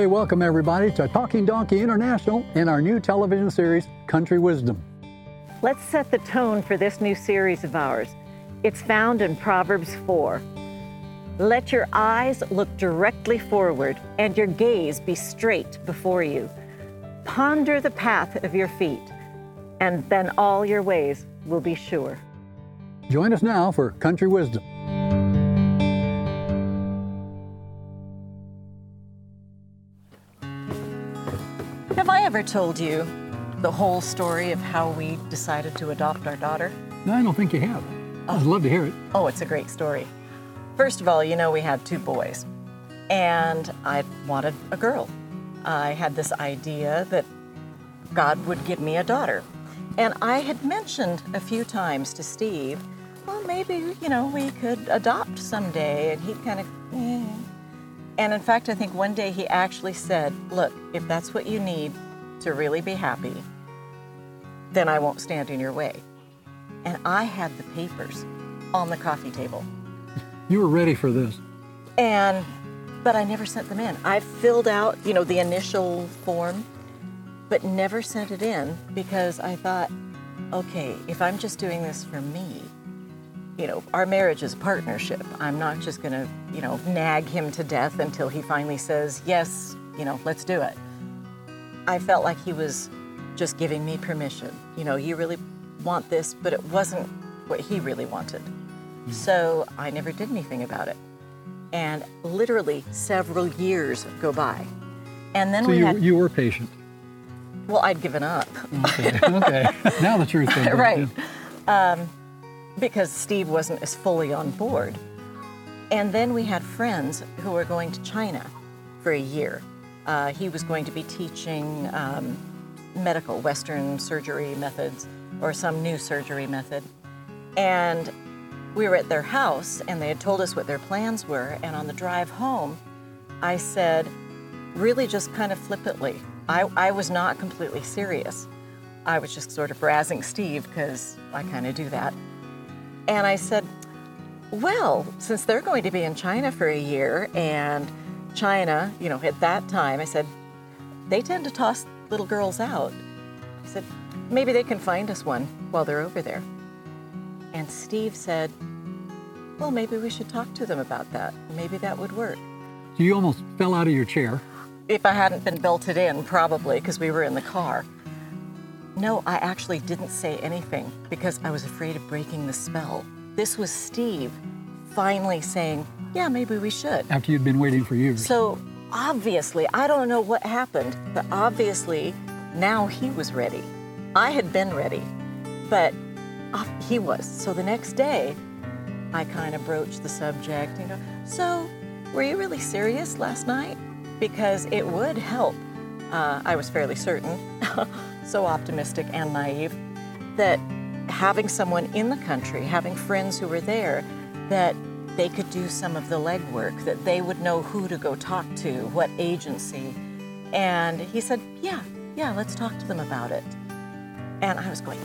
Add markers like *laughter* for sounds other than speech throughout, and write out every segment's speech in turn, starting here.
Hey, welcome everybody to Talking Donkey International in our new television series, Country Wisdom. Let's set the tone for this new series of ours. It's found in Proverbs 4. Let your eyes look directly forward and your gaze be straight before you. Ponder the path of your feet, and then all your ways will be sure. Join us now for Country Wisdom. Ever told you the whole story of how we decided to adopt our daughter? No, I don't think you have. I'd love to hear it. Oh, it's a great story. First of all, you know, we had two boys, and I wanted a girl. I had this idea that God would give me a daughter. And I had mentioned a few times to Steve, well, maybe, you know, we could adopt someday. And he kind of, eh. And in fact, I think one day he actually said, look, if that's what you need to really be happy, then I won't stand in your way. And I had the papers on the coffee table. You were ready for this. And but I never sent them in. I filled out, you know, the initial form, but never sent it in because I thought, okay, if I'm just doing this for me, you know, our marriage is a partnership. I'm not just going to, you know, nag him to death until he finally says, "Yes, you know, let's do it." I felt like he was just giving me permission. You know, you really want this, but it wasn't what he really wanted. So I never did anything about it. And literally several years go by. And then So we you, had, you were patient. well, I'd given up. Okay. okay. *laughs* now the truth right. Um, because Steve wasn't as fully on board. And then we had friends who were going to China for a year. Uh, he was going to be teaching um, medical Western surgery methods or some new surgery method. And we were at their house and they had told us what their plans were. And on the drive home, I said, really just kind of flippantly, I, I was not completely serious. I was just sort of razzing Steve because I kind of do that. And I said, well, since they're going to be in China for a year and China, you know, at that time, I said, they tend to toss little girls out. I said, maybe they can find us one while they're over there. And Steve said, well, maybe we should talk to them about that. Maybe that would work. So you almost fell out of your chair. If I hadn't been belted in, probably, because we were in the car. No, I actually didn't say anything because I was afraid of breaking the spell. This was Steve finally saying, yeah, maybe we should. after you'd been waiting for years. So obviously, I don't know what happened, but obviously now he was ready. I had been ready, but uh, he was. So the next day, I kind of broached the subject and go, So, were you really serious last night? Because it would help. Uh, I was fairly certain, *laughs* so optimistic and naive, that having someone in the country, having friends who were there, that they could do some of the legwork, that they would know who to go talk to, what agency. And he said, Yeah, yeah, let's talk to them about it. And I was going,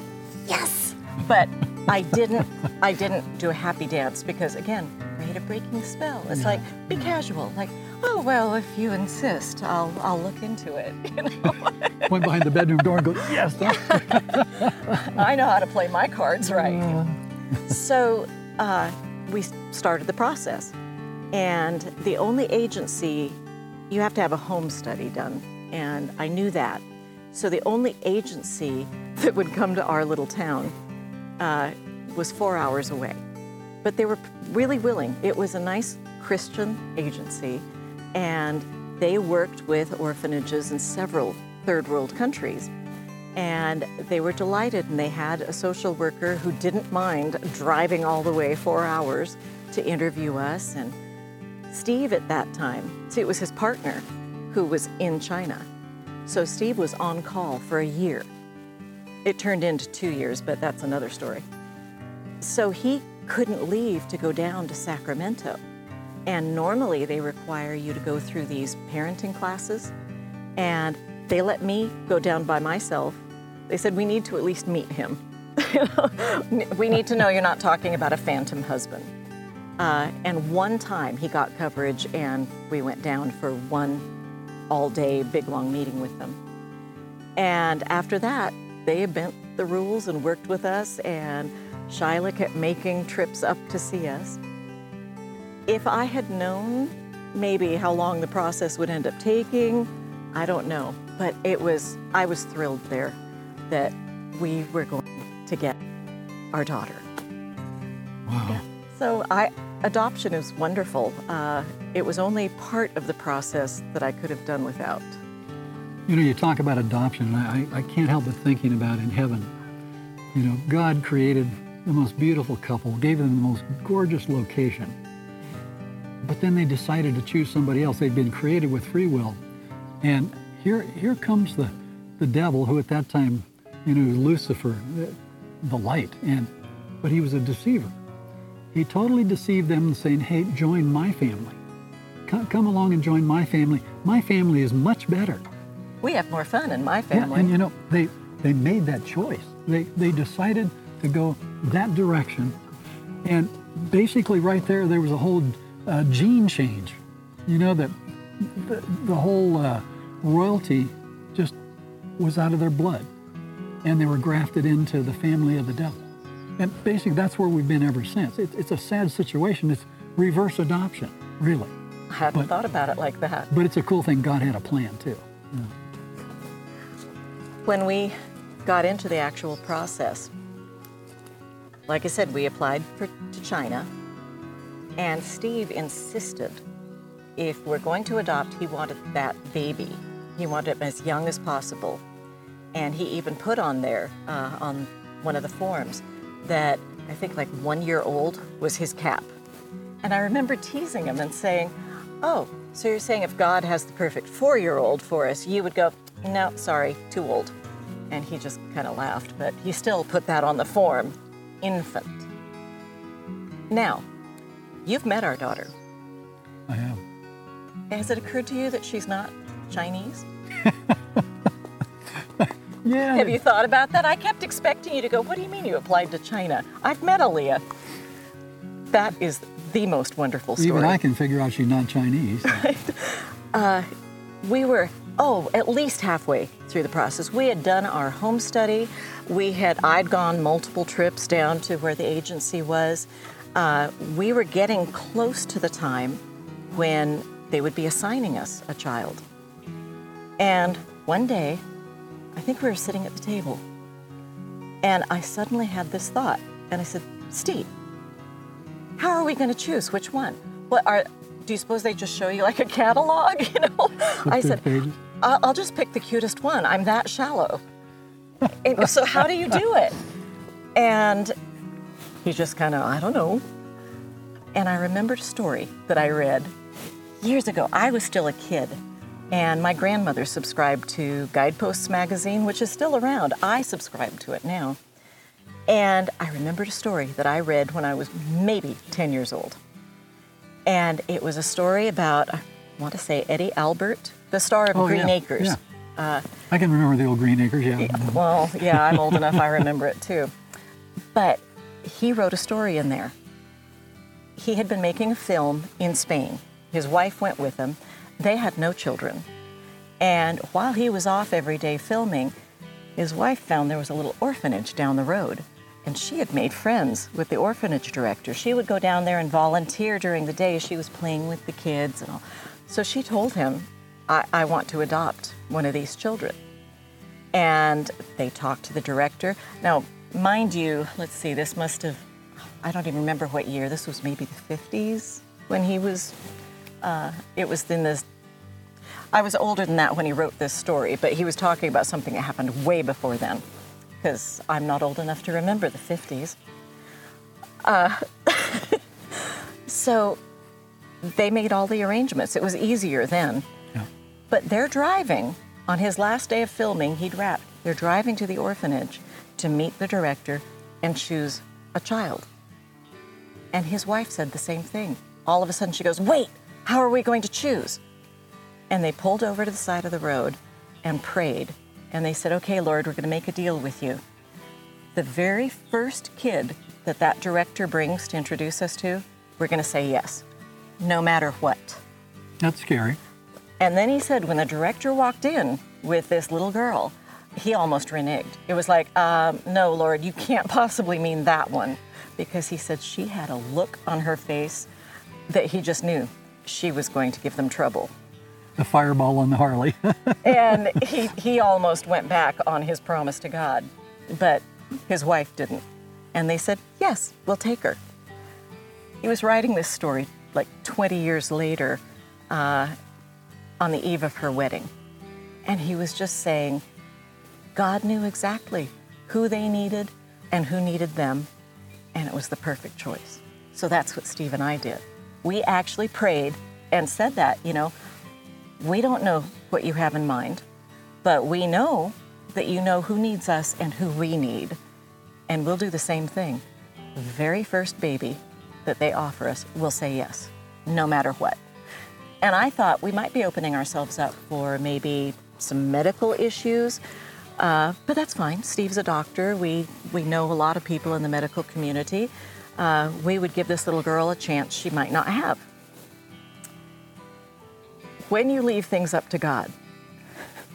Yes! But I didn't I didn't do a happy dance because again, afraid of breaking the spell. It's like, be casual, like, oh well, if you insist, I'll I'll look into it. *laughs* You know? *laughs* Went behind the bedroom door and go, yes. *laughs* I know how to play my cards right. so uh, we started the process. And the only agency, you have to have a home study done. And I knew that. So the only agency *laughs* that would come to our little town uh, was four hours away. But they were really willing. It was a nice Christian agency, and they worked with orphanages in several third world countries. And they were delighted, and they had a social worker who didn't mind driving all the way four hours to interview us. And Steve, at that time, see, it was his partner who was in China. So Steve was on call for a year. It turned into two years, but that's another story. So he couldn't leave to go down to Sacramento. And normally they require you to go through these parenting classes. And they let me go down by myself. They said, We need to at least meet him. *laughs* we need to know you're not talking about a phantom husband. Uh, and one time he got coverage, and we went down for one all day, big long meeting with them. And after that, they bent the rules and worked with us, and Shyla kept making trips up to see us. If I had known maybe how long the process would end up taking, I don't know. But it was, I was thrilled there that we were going to get our daughter. Wow. So I, adoption is wonderful. Uh, it was only part of the process that I could have done without. You know, you talk about adoption, and I, I can't help but thinking about in heaven. You know, God created the most beautiful couple, gave them the most gorgeous location. But then they decided to choose somebody else. They'd been created with free will. And here, here comes the, the devil, who at that time, you know, Lucifer, the, light, and but he was a deceiver. He totally deceived them, saying, "Hey, join my family. Come, come along and join my family. My family is much better." We have more fun in my family." Yeah, and you know, they they made that choice. They they decided to go that direction, and basically right there, there was a whole uh, gene change. You know that the, the whole uh, royalty just was out of their blood, and they were grafted into the family of the devil. And basically, that's where we've been ever since. It, it's a sad situation. It's reverse adoption, really. I hadn't but- thought about it like that. But it's a cool thing. God had a plan too. When we got into the actual process, like I said, we applied for, to China, and Steve insisted if we're going to adopt, he wanted that baby. He wanted it as young as possible. And he even put on there, uh, on one of the forms, that I think like one year old was his cap. And I remember teasing him and saying, Oh, so you're saying if God has the perfect four year old for us, you would go, No, sorry, too old. And he just kind of laughed, but he still put that on the form infant. Now, you've met our daughter. I have. Has it occurred to you that she's not Chinese? *laughs* Yeah. Have you thought about that? I kept expecting you to go, What do you mean you applied to China? I've met Alia. That is the most wonderful story. Even I can figure out she's not Chinese. *laughs* we were oh at least halfway through the process we had done our home study we had i'd gone multiple trips down to where the agency was uh, we were getting close to the time when they would be assigning us a child and one day i think we were sitting at the table. And i suddenly had this thought and i said steve how are we going to choose which one? What are do you suppose they just show you like a catalog *laughs* you know? I said? I'll, I'll just pick the cutest one. I'm that shallow. And so how do you do it? And he just kind of i don't know. And i remembered a story that i read years ago. I was still a kid and my grandmother subscribed to guideposts magazine which is still around i subscribe to it now and I remembered a story that I read when I was maybe 10 years old. And it was a story about, I want to say, Eddie Albert, the star of Oh, Green yeah, Acres. yeah. I can remember the old Green Acres. Yeah. Well, yeah, I'm old enough, I remember it too. But he wrote a story in there. He had been making a film in Spain. His wife went with him. They had no children. And while he was off every day filming, his wife found there was a little orphanage down the road. And she had made friends with the orphanage director. She would go down there and volunteer during the day. She was playing with the kids and all. So she told him, I, I want to adopt one of these children and they talked to the director. Now, mind you, let's see, this must have, I don't even remember what year, this was maybe the 50s when he was, uh, it was in this, I was older than that when he wrote this story, but he was talking about something that happened way before then, because I'm not old enough to remember the 50s. Uh, *laughs* so they made all the arrangements. It was easier then. Yeah. But they're driving on his last day of filming, he'd wrapped. They're driving to the orphanage to meet the director and choose a child. And his wife said the same thing. All of a sudden, she goes, Wait, how are we going to choose? And they pulled over to the side of the road and prayed. And they said, Okay, Lord, we're going to make a deal with you. The very first kid that that director brings to introduce us to, we're going to say yes, no matter what. That's scary. And then he said when the director walked in with this little girl, he almost reneged. It was like, um, no, Lord, you can't possibly mean that one. Because he said she had a look on her face that he just knew she was going to give them trouble. The fireball on the Harley. *laughs* and he, he almost went back on his promise to God, but his wife didn't. And they said, yes, we'll take her. He was writing this story like 20 years later uh, on the eve of her wedding. And he was just saying, God knew exactly who they needed and who needed them, and it was the perfect choice. So that's what Steve and I did. We actually prayed and said that, you know, we don't know what you have in mind, but we know that you know who needs us and who we need, and we'll do the same thing. The very first baby that they offer us, we'll say yes, no matter what. And I thought we might be opening ourselves up for maybe some medical issues, uh, but that's fine. Steve's a doctor. We, we know a lot of people in the medical community. Uh, we would give this little girl a chance she might not have. When you leave things up to God,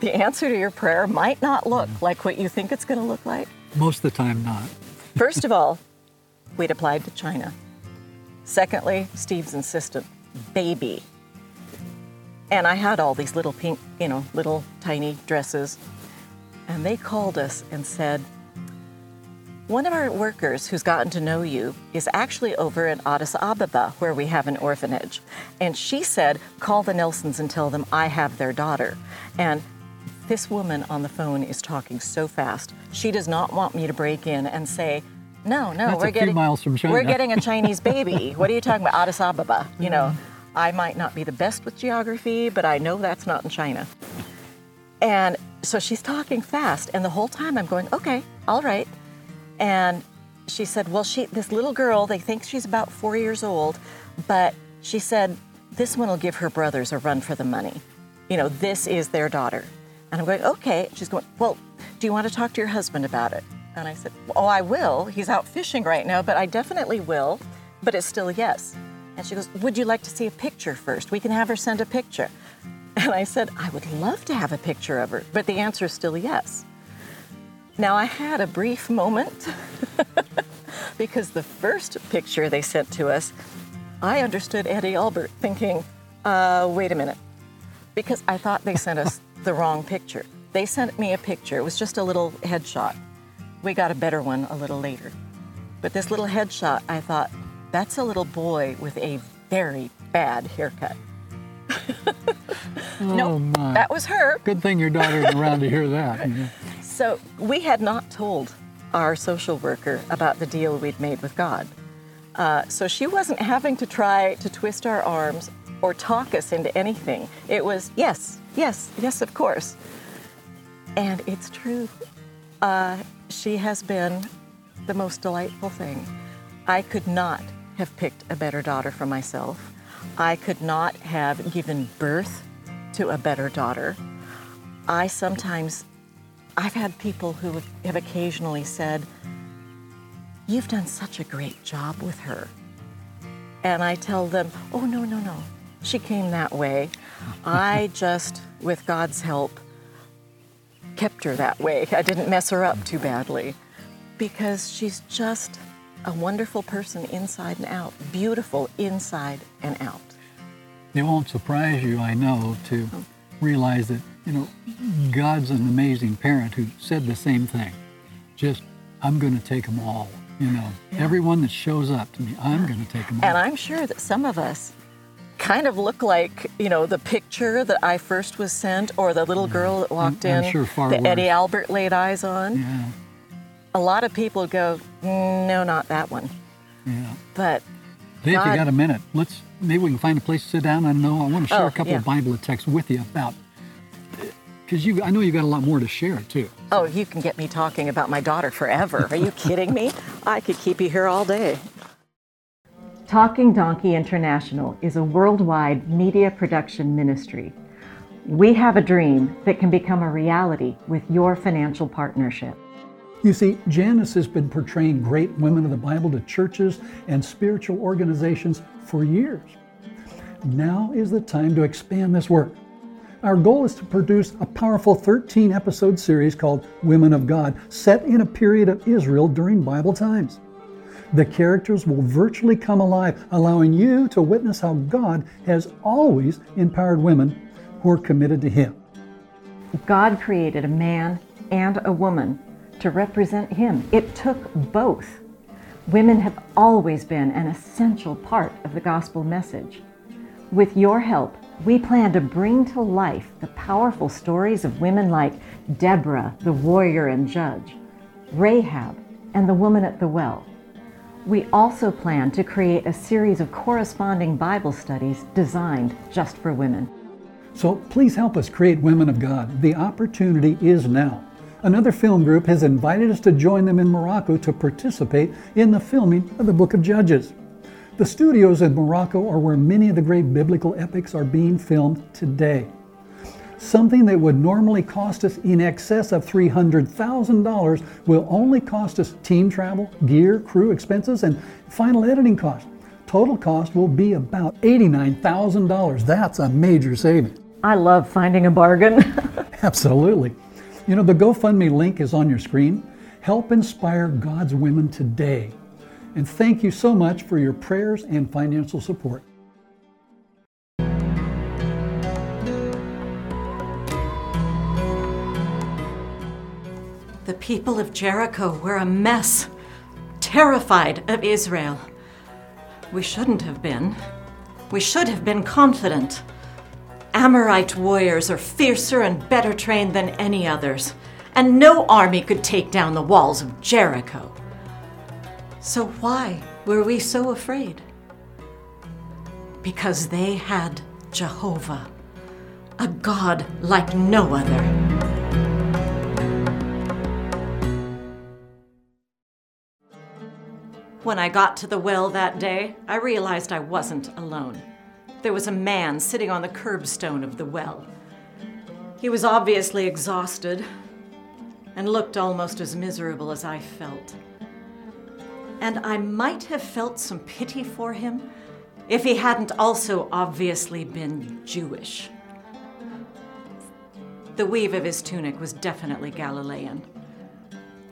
the answer to your prayer might not look mm. like what you think it's going to look like. Most of the time, not. *laughs* First of all, we'd applied to China. Secondly, Steve's insistent baby. And I had all these little pink, you know, little tiny dresses. And they called us and said, one of our workers who's gotten to know you is actually over in Addis Ababa, where we have an orphanage. And she said, call the Nelsons and tell them I have their daughter. And this woman on the phone is talking so fast. She does not want me to break in and say, no, no, That's we're getting miles from China. We're getting a Chinese baby. *laughs* what are you talking about? Addis Ababa. You know, mm-hmm. I might not be the best with geography, but I know that's not in China. And so she's talking fast, and the whole time I'm going, okay, all right. And she said, well, she this little girl, they think she's about four years old, but she said this one will give her brothers a run for the money. You know, this is their daughter. And I'm going, okay. She's going, well, do you want to talk to your husband about it? And I said, Oh, I will. He's out fishing right now, but I definitely will. But it's still yes. And she goes, Would you like to see a picture first? We can have her send a picture. And I said, I would love to have a picture of her, but the answer is still yes. Now, I had a brief moment *laughs* because the first picture they sent to us, I understood Eddie Albert thinking, uh, wait a minute, because I thought they sent us *laughs* the wrong picture. They sent me a picture, it was just a little headshot we got a better one a little later. But this little headshot, I thought, that's a little boy with a very bad haircut. *laughs* oh nope, that was her. Good thing your daughter's around to hear that. So we had not told our social worker about the deal we'd made with God. Uh, so she wasn't having to try to twist our arms or talk us into anything. It was yes, yes, yes, of course. And it's true. Uh, she has been the most delightful thing. I could not have picked a better daughter for myself. I could not have given birth to a better daughter. I sometimes, I've had people who have occasionally said, You've done such a great job with her. And I tell them, Oh, no, no, no. She came that way. I *laughs* just, with God's help, kept her that way. I didn't mess her up too badly because she's just a wonderful person inside and out, beautiful inside and out. It won't surprise you, I know, to oh. realize that, you know, God's an amazing parent who said the same thing. Just, I'm going to take them all, you know. Yeah. Everyone that shows up to me, I'm going to take them all. And I'm sure that some of us kind of look like, you know, the picture that I first was sent or the little girl that walked I'm, in I'm sure far that worse. Eddie Albert laid eyes on. Yeah. A lot of people go, mm, no, not that one. Yeah. But Dave, God, if you got a minute, let's maybe we can find a place to sit down. I know I want to share Oh, a couple yeah. of Bible texts with you about because you I know you got a lot more to share too. Oh, you can get me talking about my daughter forever. Are you kidding me? I could keep you here all day. Talking Donkey International is a worldwide media production ministry. We have a dream that can become a reality with your financial partnership. You see, Janice has been portraying great women of the Bible to churches and spiritual organizations for years. Now is the time to expand this work. Our goal is to produce a powerful 13 episode series called Women of God, set in a period of Israel during Bible times. The characters will virtually come alive, allowing you to witness how God has always empowered women who are committed to Him. God created a man and a woman to represent Him. It took both. Women have always been an essential part of the gospel message. With your help, we plan to bring to life the powerful stories of women like Deborah, the warrior and judge, Rahab, and the woman at the well. We also plan to create a series of corresponding Bible studies designed just for women. So please help us create Women of God. The opportunity is now. Another film group has invited us to join them in Morocco to participate in the filming of the book of Judges. The studios in Morocco are where many of the great biblical epics are being filmed today. Something that would normally cost us in excess of $300,000 will only cost us team travel, gear, crew expenses, and final editing costs. Total cost will be about $89,000. That's a major saving. I love finding a bargain. *laughs* Absolutely. You know, the GoFundMe link is on your screen. Help inspire God's women today. And thank you so much for your prayers and financial support. The people of Jericho were a mess, terrified of Israel. We shouldn't have been. We should have been confident. Amorite warriors are fiercer and better trained than any others, and no army could take down the walls of Jericho. So why were we so afraid? Because they had Jehovah, a God like no other. When I got to the well that day, I realized I wasn't alone. There was a man sitting on the curbstone of the well. He was obviously exhausted and looked almost as miserable as I felt. And I might have felt some pity for him if he hadn't also obviously been Jewish. The weave of his tunic was definitely Galilean.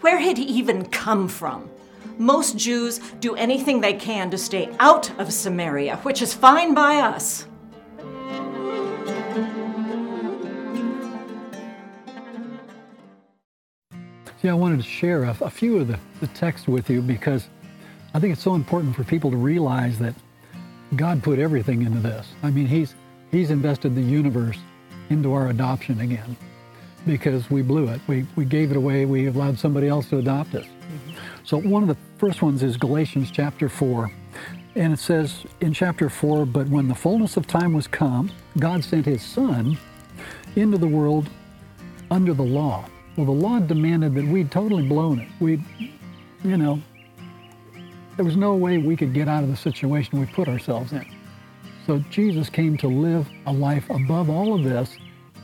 Where had he even come from? most Jews do anything they can to stay out of Samaria, which is fine by us. Yeah, I wanted to share a, a few of the, the text with you because I think it's so important for people to realize that God put everything into this. I mean, He's He's invested the universe into our adoption again because we blew it. We, we gave it away. We allowed somebody else to adopt us. Mm-hmm. So one of the first ones is Galatians chapter 4. And it says in chapter 4, But when the fullness of time was come, God sent his Son into the world under the law. Well, the law demanded that we'd totally blown it. We'd, you know, there was no way we could get out of the situation we put ourselves in. So Jesus came to live a life above all of this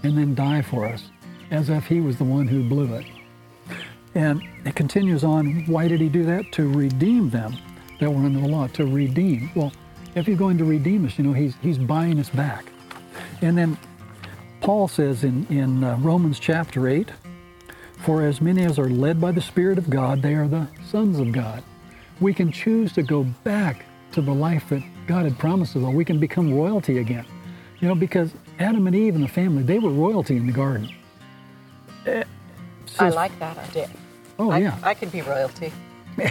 and then die for us as if he was the one who blew it. And it continues on, why did he do that? To redeem them that were under the law, to redeem. Well, if he's going to redeem us, you know, he's, he's buying us back. And then Paul says in, in uh, Romans chapter 8, for as many as are led by the Spirit of God, they are the sons of God. We can choose to go back to the life that God had promised us, or we can become royalty again. You know, because Adam and Eve and the family, they were royalty in the garden. I like that idea. Oh, I, yeah. I could be royalty. *laughs*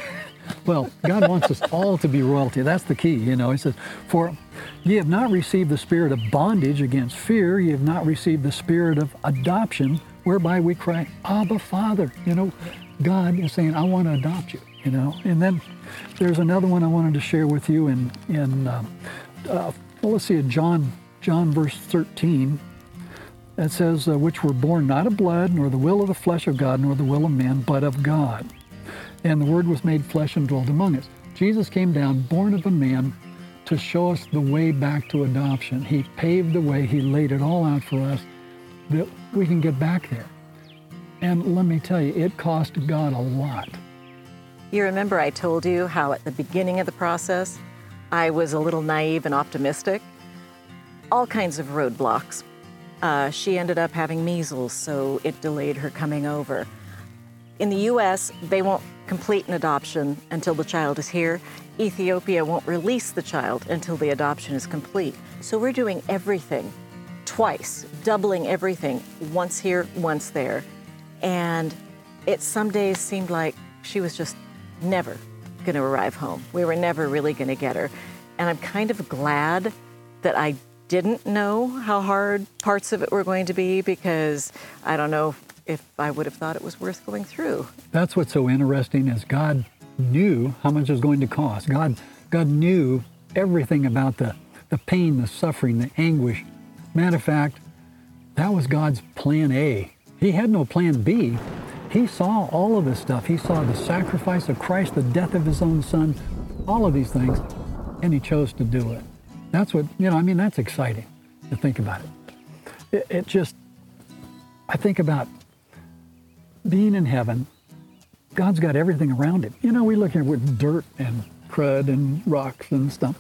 Well, God wants us all to be royalty. That's the key, you know. He says, For ye have not received the spirit of bondage against fear, ye have not received the spirit of adoption, whereby we cry, Abba, Father. You know, God is saying, I want to adopt you, you know. And then there's another one I wanted to share with you in, in um, uh, well, let's see, John, John verse 13. That says, uh, which were born not of blood, nor the will of the flesh of God, nor the will of man, but of God. And the Word was made flesh and dwelt among us. Jesus came down, born of a man, to show us the way back to adoption. He paved the way, He laid it all out for us that we can get back there. And let me tell you, it cost God a lot. You remember I told you how at the beginning of the process, I was a little naive and optimistic? All kinds of roadblocks. Uh, she ended up having measles, so it delayed her coming over. In the US, they won't complete an adoption until the child is here. Ethiopia won't release the child until the adoption is complete. So we're doing everything twice, doubling everything, once here, once there. And it some days seemed like she was just never going to arrive home. We were never really going to get her. And I'm kind of glad that I didn't know how hard parts of it were going to be because I don't know if I would have thought it was worth going through. That's what's so interesting is God knew how much it was going to cost. God, God knew everything about the, the pain, the suffering, the anguish. Matter of fact, that was God's plan A. He had no plan B. He saw all of this stuff. He saw the sacrifice of Christ, the death of his own son, all of these things, and he chose to do it. That's what, you know, I mean, that's exciting to think about it. It, it just, I think about being in heaven, God's got everything around him. You know, we look here with dirt and crud and rocks and stuff.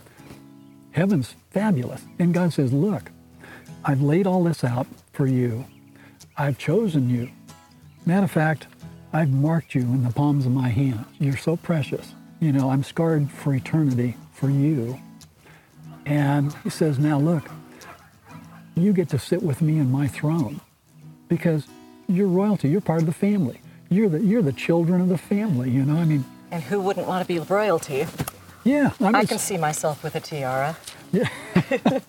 Heaven's fabulous. And God says, Look, I've laid all this out for you. I've chosen you. Matter of fact, I've marked you in the palms of my hands. You're so precious. You know, I'm scarred for eternity for you. And he says, Now look, you get to sit with me in my throne because you're royalty. You're part of the family. You're the you're the children of the family. You know, I mean. And who wouldn't want to be royalty? Yeah, I, I can see myself with a tiara. Yeah. *laughs*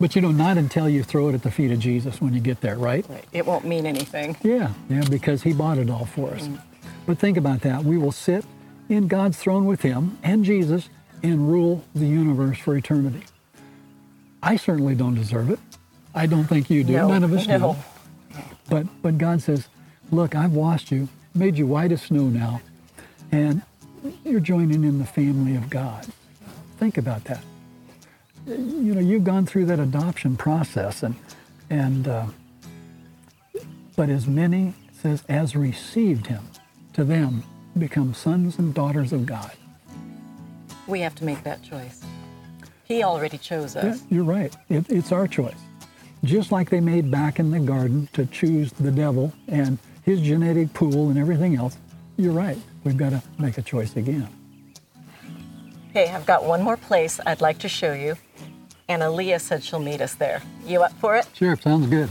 but you know, not until you throw it at the feet of Jesus when you get there, right? right. It won't mean anything. Yeah, yeah, because He bought it all for us. Mm. But think about that. We will sit in God's throne with Him and Jesus and rule the universe for eternity. I certainly don't deserve it. I don't think you do. No, None of us no. do. But but God says, "Look, I've washed you, made you white as snow now, and you're joining in the family of God." Think about that. You know, you've gone through that adoption process, and and uh, but as many says as received Him, to them become sons and daughters of God. We have to make that choice. He already chose us. Yeah, you're right. It, it's our choice. Just like they made back in the garden to choose the devil and his genetic pool and everything else, you're right. We've got to make a choice again. Hey, I've got one more place I'd like to show you. And Alia said she'll meet us there. You up for it? Sure, sounds good.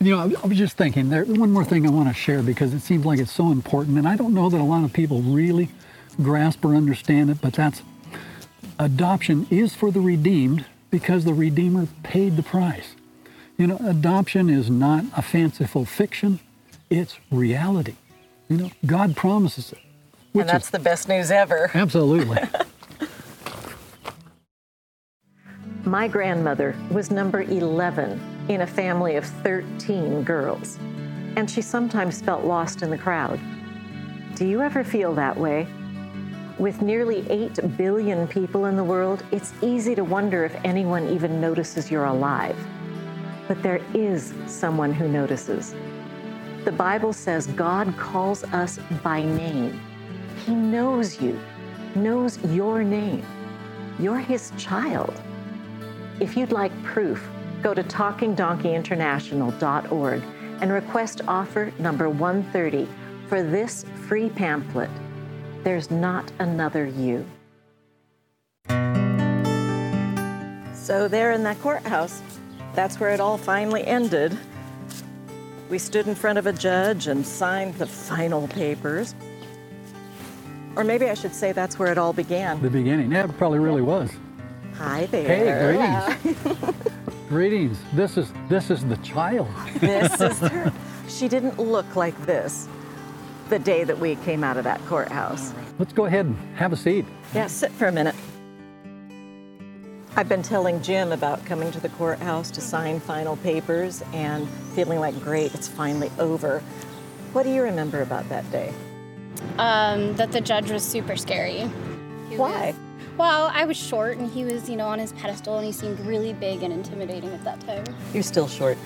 You know, I was just thinking, there one more thing I want to share because it seems like it's so important, and I don't know that a lot of people really grasp or understand it, but that's adoption is for the redeemed because the Redeemer paid the price. You know, adoption is not a fanciful fiction, it's reality. You know, God promises it. And that's is, the best news ever. Absolutely. *laughs* My grandmother was number 11 in a family of 13 girls, and she sometimes felt lost in the crowd. Do you ever feel that way? With nearly 8 billion people in the world, it's easy to wonder if anyone even notices you're alive. But there is someone who notices. The Bible says God calls us by name. He knows you, knows your name. You're His child. If you'd like proof, go to talkingdonkeyinternational.org and request offer number 130 for this free pamphlet there's not another you. So, there in that courthouse, that's where it all finally ended. We stood in front of a judge and signed the final papers. Or maybe I should say that's where it all began. The beginning. Yeah, it probably really was. Hi there. Hey, greetings. *laughs* greetings. This is this is the child. this is *laughs* her. She didn't look like this the day that we came out of that courthouse. Let's go ahead and have a seat. Yeah, sit for a minute. I've been telling Jim about coming to the courthouse to sign final papers and feeling like, great, it's finally over. What do you remember about that day? Um, that the judge was super scary. He Why? Was, well, I was short and he was, you know, on his pedestal and he seemed really big and intimidating at that time. You're still short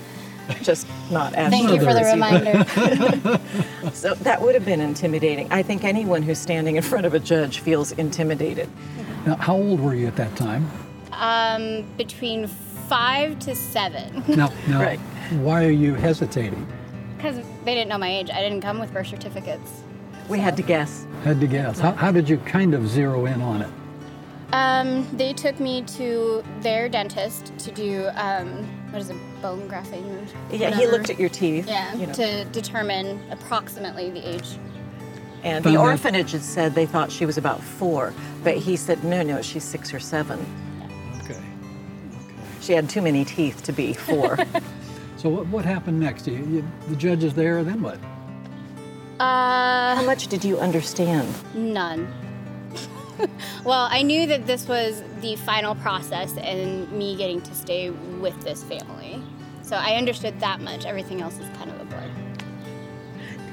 *laughs* just not as Thank you for the reminder. *laughs* so that would have been intimidating. I think anyone who's standing in front of a judge feels intimidated. Now, how old were you at that time? Um, between five to seven. Now, now Right. why are you hesitating? Because they didn't know my age. I didn't come with birth certificates. We had to guess. Had to guess. How, how did you kind of zero in on it? Um, they took me to their dentist to do um, what is it, bone grafting? or Yeah, he looked at your teeth. Yeah, you know. to determine approximately the age. And Found the that- orphanage had said they thought she was about four, but he said, no, no, she's six or seven. Okay. She had too many teeth to be four. *laughs* So what, what happened next? You, you, the judge is there, then what? Uh, How much did you understand? None. *laughs* well, I knew that this was the final process and me getting to stay with this family. So I understood that much. Everything else is kind of a blur.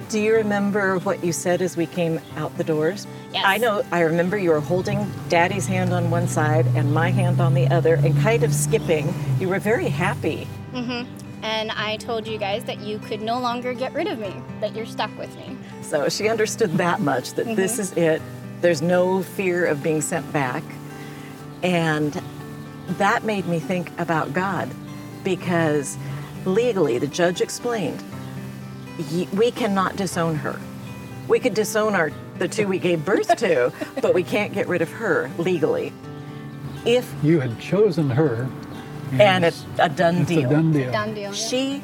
Do you remember what you said as we came out the doors? Yes. I know, I remember you were holding Daddy's hand on one side and my hand on the other and kind of skipping. You were very happy. Mm-hmm. And I told you guys that you could no longer get rid of me, that you're stuck with me. So she understood that much that this is it. There's no fear of being sent back. And that made me think about God because legally, the judge explained, we cannot disown her. We could disown our the two we gave birth to, *laughs* but we can't get rid of her legally. If You had chosen her. and it's a done it's deal. a done deal. Done deal. yeah. She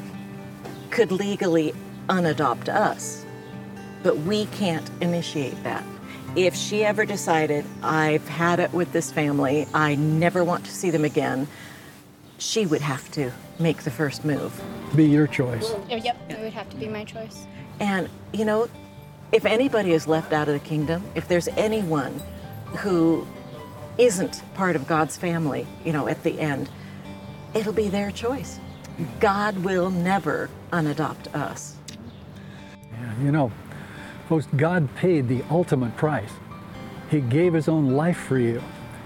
could legally unadopt us, but we can't initiate that. If she ever decided, I've had it with this family, I never want to see them again, she would have to make the first move. Be your choice. Oh, Yep, it would have to be my choice. And, you know, if anybody is left out of the kingdom, if there's anyone who isn't part of God's family, you know, at the end, it'll be their choice. God will never unadopt us. Yeah, you know, folks, God paid the ultimate price. He gave his own life for you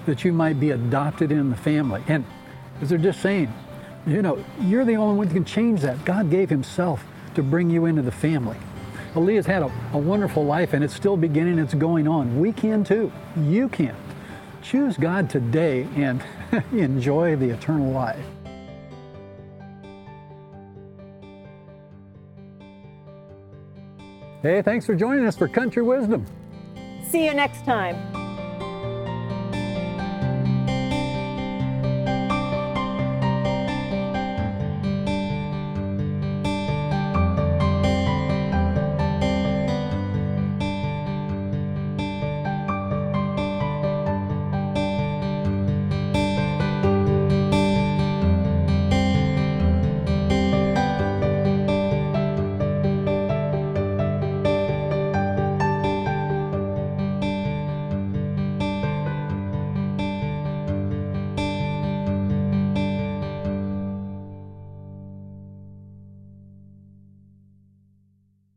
that you might be adopted in the family. And as they're just saying, you know, you're the only one who can change that. God gave himself to bring you into the family. Alia's had a, a wonderful life and it's still beginning, it's going on. We can too. You can. Choose God today and *laughs* enjoy the eternal life. Hey, thanks for joining us for Country Wisdom. See you next time.